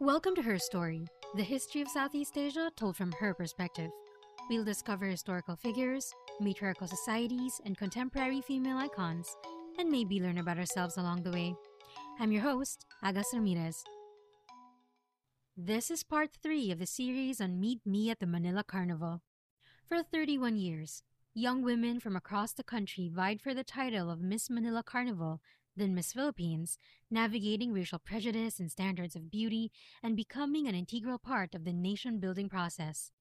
Welcome to Her Story, the history of Southeast Asia told from her perspective. We'll discover historical figures, matriarchal societies, and contemporary female icons, and maybe learn about ourselves along the way. I'm your host, Agas Ramirez. This is part three of the series on Meet Me at the Manila Carnival. For 31 years, young women from across the country vied for the title of Miss Manila Carnival, then Miss Philippines, navigating racial prejudice and standards of beauty and becoming an integral part of the nation building process.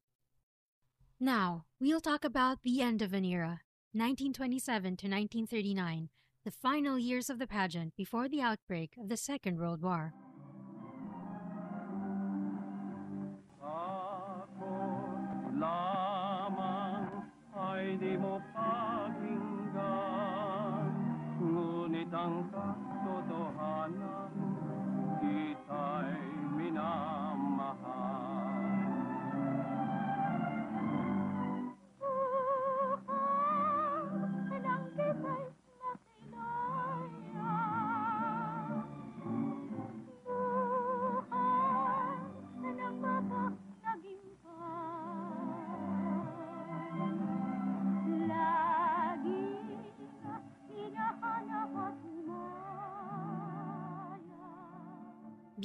Now, we'll talk about the end of an era, 1927 to 1939, the final years of the pageant before the outbreak of the Second World War. Ngunit ang katotohanan Kita'y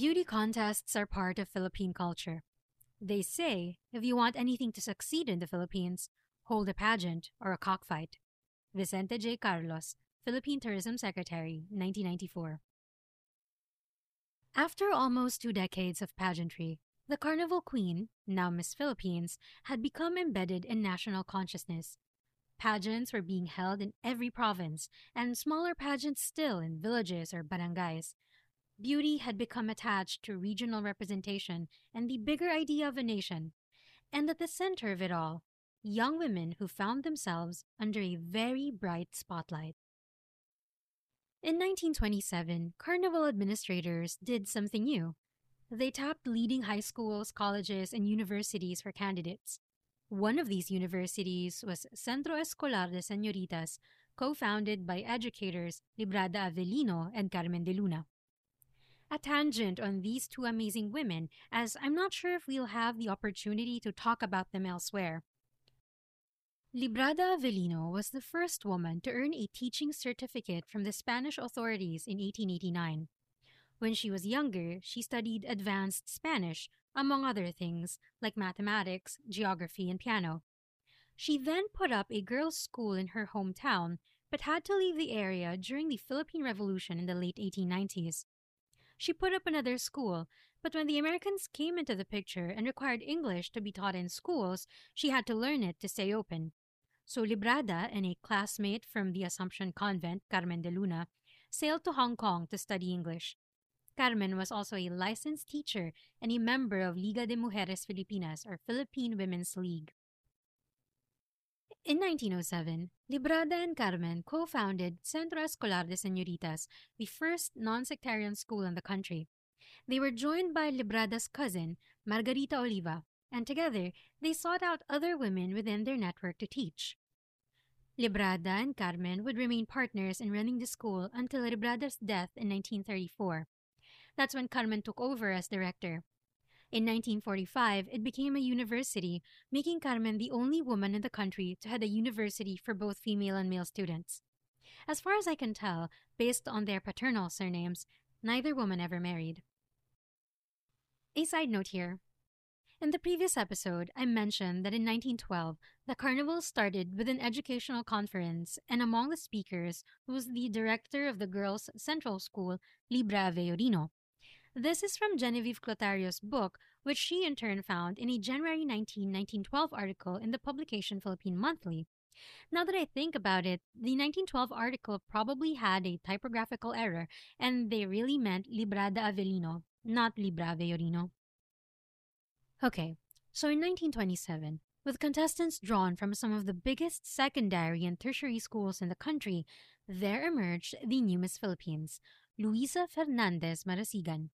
Beauty contests are part of Philippine culture. They say if you want anything to succeed in the Philippines, hold a pageant or a cockfight. Vicente J. Carlos, Philippine Tourism Secretary, 1994. After almost two decades of pageantry, the Carnival Queen, now Miss Philippines, had become embedded in national consciousness. Pageants were being held in every province, and smaller pageants still in villages or barangays. Beauty had become attached to regional representation and the bigger idea of a nation. And at the center of it all, young women who found themselves under a very bright spotlight. In 1927, Carnival administrators did something new. They tapped leading high schools, colleges, and universities for candidates. One of these universities was Centro Escolar de Señoritas, co founded by educators Librada Avellino and Carmen de Luna a tangent on these two amazing women, as I'm not sure if we'll have the opportunity to talk about them elsewhere. Librada Avellino was the first woman to earn a teaching certificate from the Spanish authorities in 1889. When she was younger, she studied advanced Spanish, among other things, like mathematics, geography, and piano. She then put up a girls' school in her hometown, but had to leave the area during the Philippine Revolution in the late 1890s. She put up another school, but when the Americans came into the picture and required English to be taught in schools, she had to learn it to stay open. So Librada and a classmate from the Assumption Convent, Carmen de Luna, sailed to Hong Kong to study English. Carmen was also a licensed teacher and a member of Liga de Mujeres Filipinas, or Philippine Women's League. In 1907, Librada and Carmen co founded Centro Escolar de Señoritas, the first non sectarian school in the country. They were joined by Librada's cousin, Margarita Oliva, and together they sought out other women within their network to teach. Librada and Carmen would remain partners in running the school until Librada's death in 1934. That's when Carmen took over as director. In 1945, it became a university, making Carmen the only woman in the country to head a university for both female and male students. As far as I can tell, based on their paternal surnames, neither woman ever married. A side note here. In the previous episode, I mentioned that in 1912, the carnival started with an educational conference, and among the speakers was the director of the Girls' Central School, Libra Avellino. This is from Genevieve Clutario's book, which she in turn found in a January 19, 1912 article in the publication Philippine Monthly. Now that I think about it, the 1912 article probably had a typographical error, and they really meant Librada Avellino, not Libra Avellino. Okay, so in 1927, with contestants drawn from some of the biggest secondary and tertiary schools in the country, there emerged the new Miss Philippines, Luisa Fernandez Marasigan.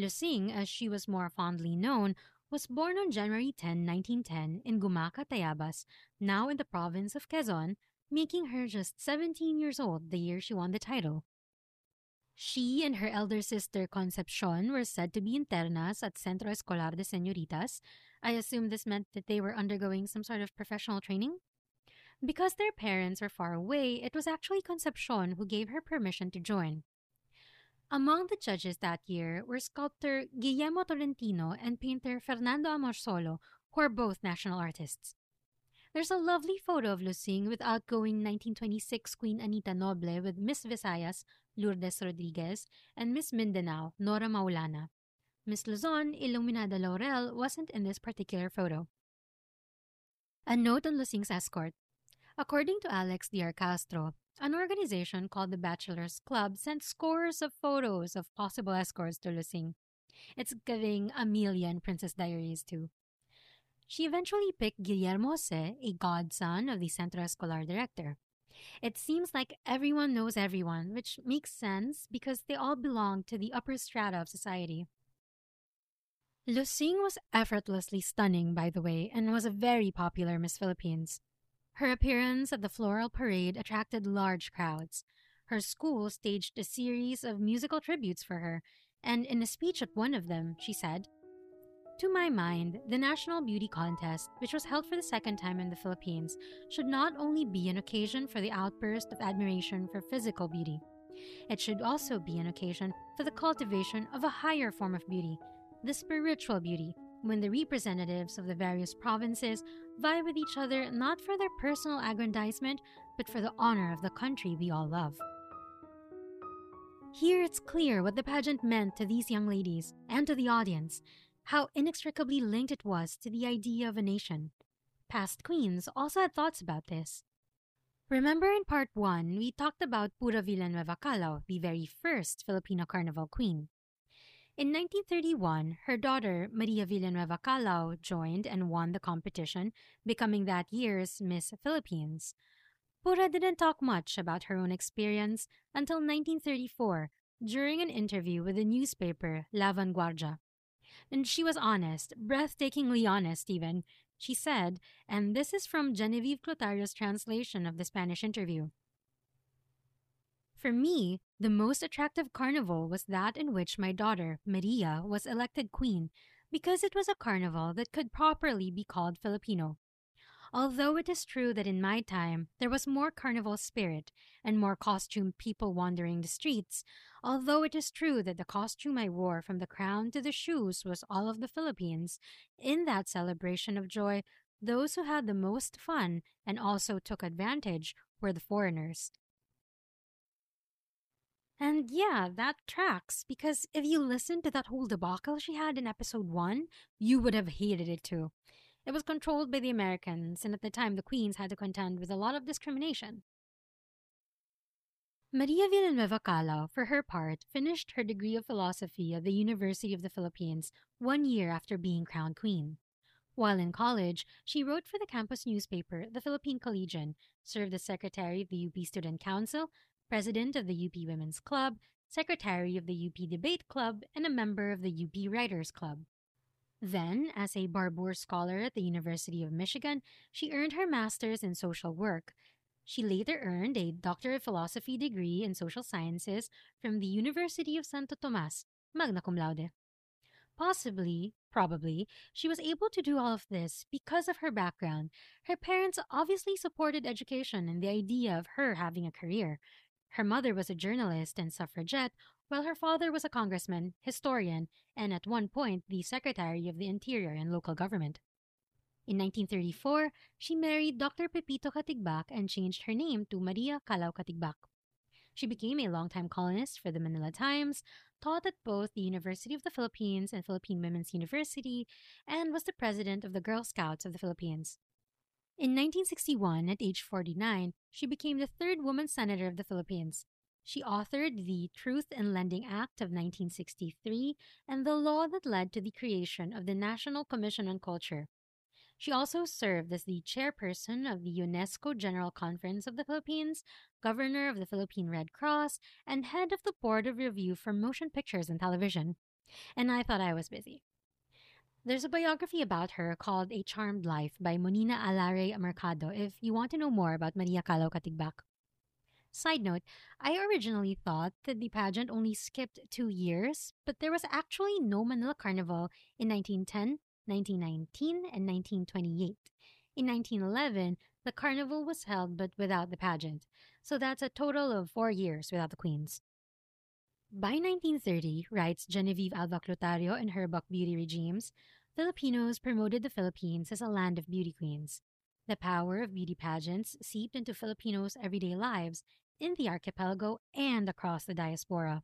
Lusing, as she was more fondly known, was born on January 10, 1910, in Gumaca, Tayabas, now in the province of Quezon, making her just 17 years old the year she won the title. She and her elder sister Concepcion were said to be internas at Centro Escolar de Señoritas. I assume this meant that they were undergoing some sort of professional training. Because their parents were far away, it was actually Concepcion who gave her permission to join. Among the judges that year were sculptor Guillermo Tolentino and painter Fernando Amorsolo, who are both national artists. There's a lovely photo of Lusing with outgoing 1926 Queen Anita Noble with Miss Visayas, Lourdes Rodriguez, and Miss Mindanao, Nora Maulana. Miss Luzon, Iluminada Laurel, wasn't in this particular photo. A note on Lusing's escort. According to Alex D.R. Castro, an organization called the Bachelors Club sent scores of photos of possible escorts to Lusing. It's giving Amelia and Princess Diaries too. She eventually picked Guillermo Se, a godson of the Centro Escolar director. It seems like everyone knows everyone, which makes sense because they all belong to the upper strata of society. Lusing was effortlessly stunning, by the way, and was a very popular Miss Philippines. Her appearance at the floral parade attracted large crowds. Her school staged a series of musical tributes for her, and in a speech at one of them, she said, to my mind, the National Beauty Contest, which was held for the second time in the Philippines, should not only be an occasion for the outburst of admiration for physical beauty. It should also be an occasion for the cultivation of a higher form of beauty, the spiritual beauty, when the representatives of the various provinces vie with each other not for their personal aggrandizement, but for the honor of the country we all love. Here it's clear what the pageant meant to these young ladies and to the audience how inextricably linked it was to the idea of a nation. Past queens also had thoughts about this. Remember in part 1, we talked about Pura Villanueva Kalaw, the very first Filipino carnival queen. In 1931, her daughter, Maria Villanueva Kalaw, joined and won the competition, becoming that year's Miss Philippines. Pura didn't talk much about her own experience until 1934 during an interview with the newspaper La Vanguardia. And she was honest, breathtakingly honest, even. She said, and this is from Genevieve Clutario's translation of the Spanish interview. For me, the most attractive carnival was that in which my daughter, Maria, was elected queen, because it was a carnival that could properly be called Filipino. Although it is true that in my time there was more carnival spirit and more costumed people wandering the streets, although it is true that the costume I wore from the crown to the shoes was all of the Philippines, in that celebration of joy, those who had the most fun and also took advantage were the foreigners. And yeah, that tracks, because if you listened to that whole debacle she had in episode 1, you would have hated it too. It was controlled by the Americans, and at the time the Queens had to contend with a lot of discrimination. Maria Villanueva Kalaw, for her part, finished her degree of philosophy at the University of the Philippines one year after being crowned queen. While in college, she wrote for the campus newspaper, the Philippine Collegian, served as secretary of the UP Student Council, president of the UP Women's Club, secretary of the UP Debate Club, and a member of the UP Writers Club. Then, as a Barbour Scholar at the University of Michigan, she earned her master's in social work. She later earned a Doctor of Philosophy degree in social sciences from the University of Santo Tomas, magna cum laude. Possibly, probably, she was able to do all of this because of her background. Her parents obviously supported education and the idea of her having a career. Her mother was a journalist and suffragette, while her father was a congressman, historian, and at one point the Secretary of the Interior and Local Government. In 1934, she married Dr. Pepito Katigbak and changed her name to Maria Kalaw Katigbak. She became a longtime columnist for the Manila Times, taught at both the University of the Philippines and Philippine Women's University, and was the president of the Girl Scouts of the Philippines. In 1961, at age 49, she became the third woman senator of the Philippines. She authored the Truth in Lending Act of 1963 and the law that led to the creation of the National Commission on Culture. She also served as the chairperson of the UNESCO General Conference of the Philippines, governor of the Philippine Red Cross, and head of the Board of Review for Motion Pictures and Television. And I thought I was busy. There's a biography about her called A Charmed Life by Monina Allarey Mercado if you want to know more about Maria Kalaw Katigbak. Side note, I originally thought that the pageant only skipped two years, but there was actually no Manila Carnival in 1910, 1919, and 1928. In 1911, the carnival was held but without the pageant, so that's a total of four years without the queens. By 1930, writes Genevieve Alva Clutario in her book Beauty Regimes, Filipinos promoted the Philippines as a land of beauty queens. The power of beauty pageants seeped into Filipinos' everyday lives in the archipelago and across the diaspora.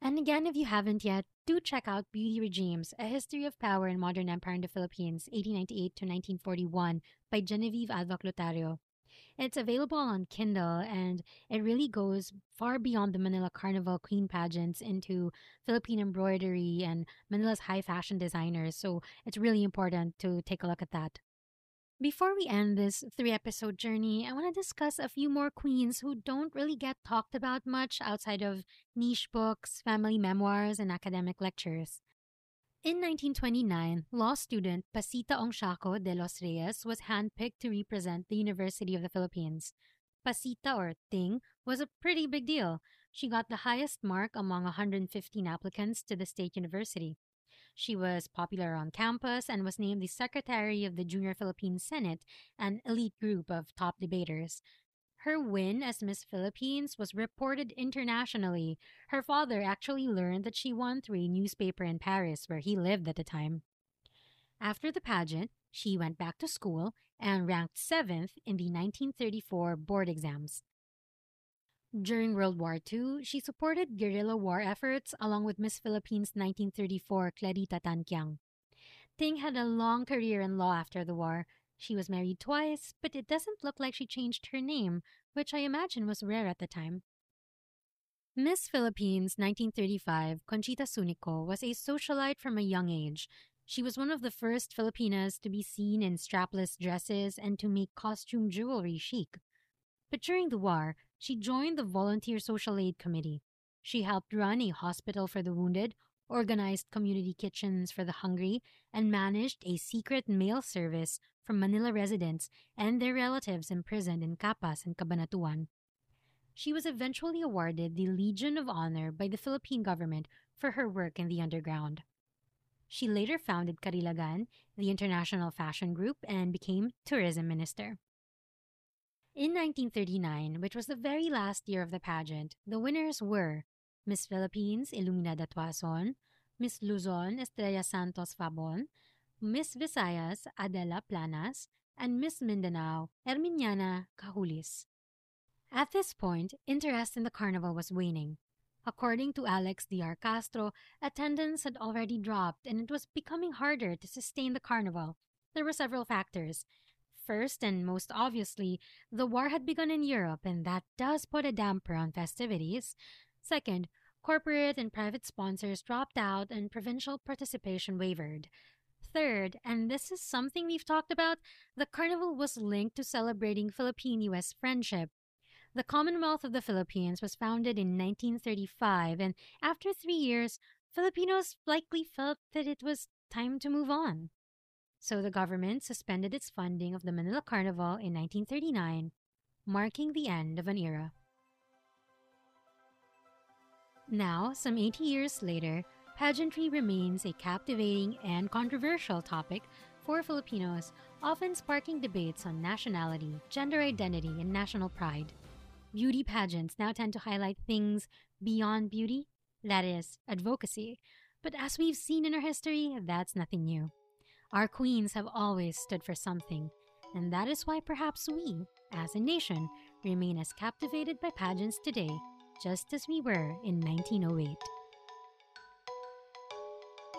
And again, if you haven't yet, do check out Beauty Regimes, A History of Power and Modern Empire in the Philippines, 1898 to 1941, by Genevieve Alva Clutario. It's available on Kindle and it really goes far beyond the Manila Carnival Queen pageants into Philippine embroidery and Manila's high fashion designers. So it's really important to take a look at that. Before we end this three episode journey, I want to discuss a few more queens who don't really get talked about much outside of niche books, family memoirs, and academic lectures. In 1929, law student Pacita Ongsiako de los Reyes was handpicked to represent the University of the Philippines. Pacita, or Ting, was a pretty big deal. She got the highest mark among 115 applicants to the state university. She was popular on campus and was named the secretary of the Junior Philippine Senate, an elite group of top debaters. Her win as Miss Philippines was reported internationally. Her father actually learned that she won through a newspaper in Paris, where he lived at the time. After the pageant, she went back to school and ranked seventh in the 1934 board exams. During World War II, she supported guerrilla war efforts along with Miss Philippines 1934 Clarita Tanquiang. Ting had a long career in law after the war. She was married twice, but it doesn't look like she changed her name, which I imagine was rare at the time. Miss Philippines 1935, Conchita Sunico, was a socialite from a young age. She was one of the first Filipinas to be seen in strapless dresses and to make costume jewelry chic. But during the war, she joined the Volunteer Social Aid Committee. She helped run a hospital for the wounded, organized community kitchens for the hungry, and managed a secret mail service for Manila residents and their relatives imprisoned in Capas and Cabanatuan. She was eventually awarded the Legion of Honor by the Philippine government for her work in the underground. She later founded Karilagan, the international fashion group, and became tourism minister. In 1939, which was the very last year of the pageant, the winners were Miss Philippines Iluminada Tuason, Miss Luzon Estrella Santos Fabon, Miss Visayas Adela Planas, and Miss Mindanao Herminiana Cajulis. At this point, interest in the carnival was waning. According to Alex D.R. Castro, attendance had already dropped and it was becoming harder to sustain the carnival. There were several factors, First, and most obviously, the war had begun in Europe, and that does put a damper on festivities. Second, corporate and private sponsors dropped out and provincial participation wavered. Third, and this is something we've talked about, the carnival was linked to celebrating Philippine US friendship. The Commonwealth of the Philippines was founded in 1935, and after three years, Filipinos likely felt that it was time to move on so the government suspended its funding of the Manila Carnival in 1939, marking the end of an era. Now, some 80 years later, pageantry remains a captivating and controversial topic for Filipinos, often sparking debates on nationality, gender identity, and national pride. Beauty pageants now tend to highlight things beyond beauty, that is, advocacy. But as we've seen in our history, that's nothing new. Our queens have always stood for something, and that is why perhaps we, as a nation, remain as captivated by pageants today, just as we were in 1908.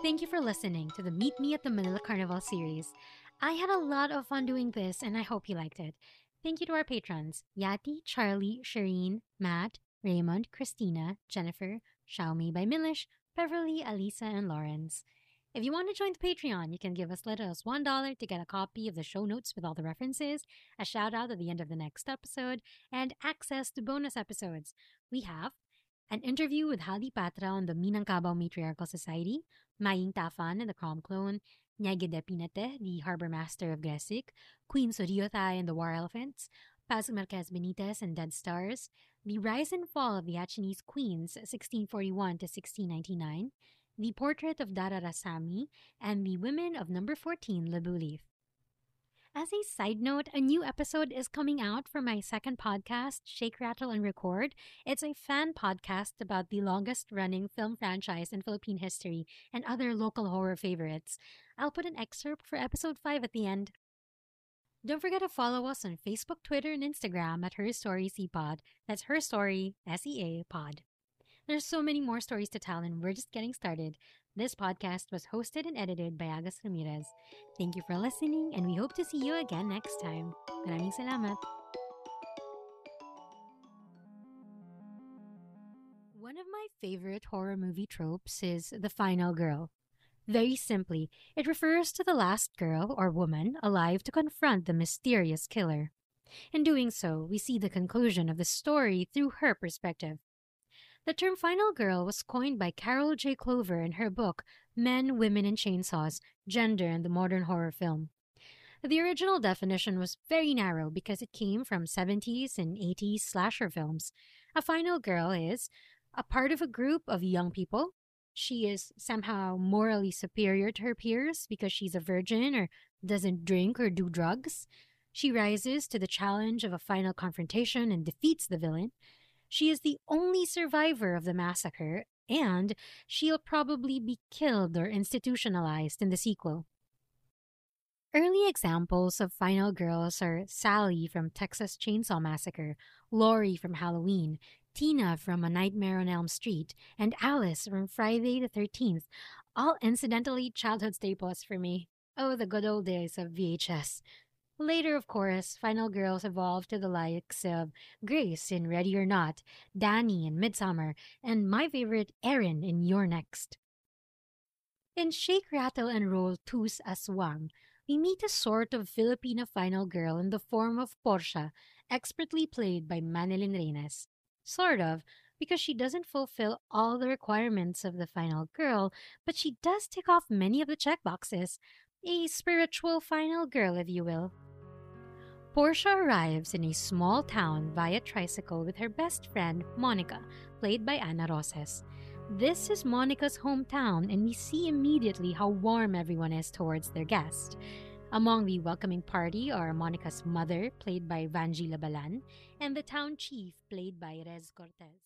Thank you for listening to the Meet Me at the Manila Carnival series. I had a lot of fun doing this, and I hope you liked it. Thank you to our patrons Yati, Charlie, Shereen, Matt, Raymond, Christina, Jennifer, Xiaomi by Milish, Beverly, Alyssa, and Lawrence. If you want to join the Patreon, you can give us little as $1 to get a copy of the show notes with all the references, a shout out at the end of the next episode, and access to bonus episodes. We have an interview with Haldi Patra on the Minangkabau Matriarchal Society, Ma Ying Taphan and the Krom Klone, Nyagide Pinate, the Harbor Master of Gresik, Queen Suriyothai and the War Elephants, Paz Marquez Benitez and Dead Stars, The Rise and Fall of the Acehnese Queens, 1641 to 1699, The Portrait of Dara Rasami, and The Women of Number 14 Lebuh Leith. As a side note, a new episode is coming out for my second podcast, Shake, Rattle, and Record. It's a fan podcast about the longest running film franchise in Philippine history and other local horror favorites. I'll put an excerpt for episode 5 at the end. Don't forget to follow us on Facebook, Twitter, and Instagram at Her Story CPod. That's Her Story, S E A Pod. There's so many more stories to tell, and we're just getting started. This podcast was hosted and edited by Agus Ramirez. Thank you for listening, and we hope to see you again next time. Maraming salamat. One of my favorite horror movie tropes is the final girl. Very simply, it refers to the last girl or woman alive to confront the mysterious killer. In doing so, we see the conclusion of the story through her perspective. The term final girl was coined by Carol J. Clover in her book Men, Women, and Chainsaws Gender in the Modern Horror Film. The original definition was very narrow because it came from 70s and 80s slasher films. A final girl is a part of a group of young people. She is somehow morally superior to her peers because she's a virgin or doesn't drink or do drugs. She rises to the challenge of a final confrontation and defeats the villain. She is the only survivor of the massacre, and she'll probably be killed or institutionalized in the sequel. Early examples of final girls are Sally from Texas Chainsaw Massacre, Laurie from Halloween, Tina from A Nightmare on Elm Street, and Alice from Friday the 13th, all incidentally childhood staples for me. Oh, the good old days of VHS. Later, of course, Final Girls evolved to the likes of Grace in Ready or Not, Dani in Midsummer, and my favorite, Erin in You're Next. In Shake, Rattle, and Roll Tus Aswang, we meet a sort of Filipino final girl in the form of Portia, expertly played by Manilyn Reynes. Sort of, because she doesn't fulfill all the requirements of the final girl, but she does tick off many of the checkboxes. A spiritual final girl, if you will. Portia arrives in a small town via tricycle with her best friend, Monica, played by Ana Roces. This is Monica's hometown, and we see immediately how warm everyone is towards their guest. Among the welcoming party are Monica's mother, played by Vangie Labalan, and the town chief, played by Rez Cortez.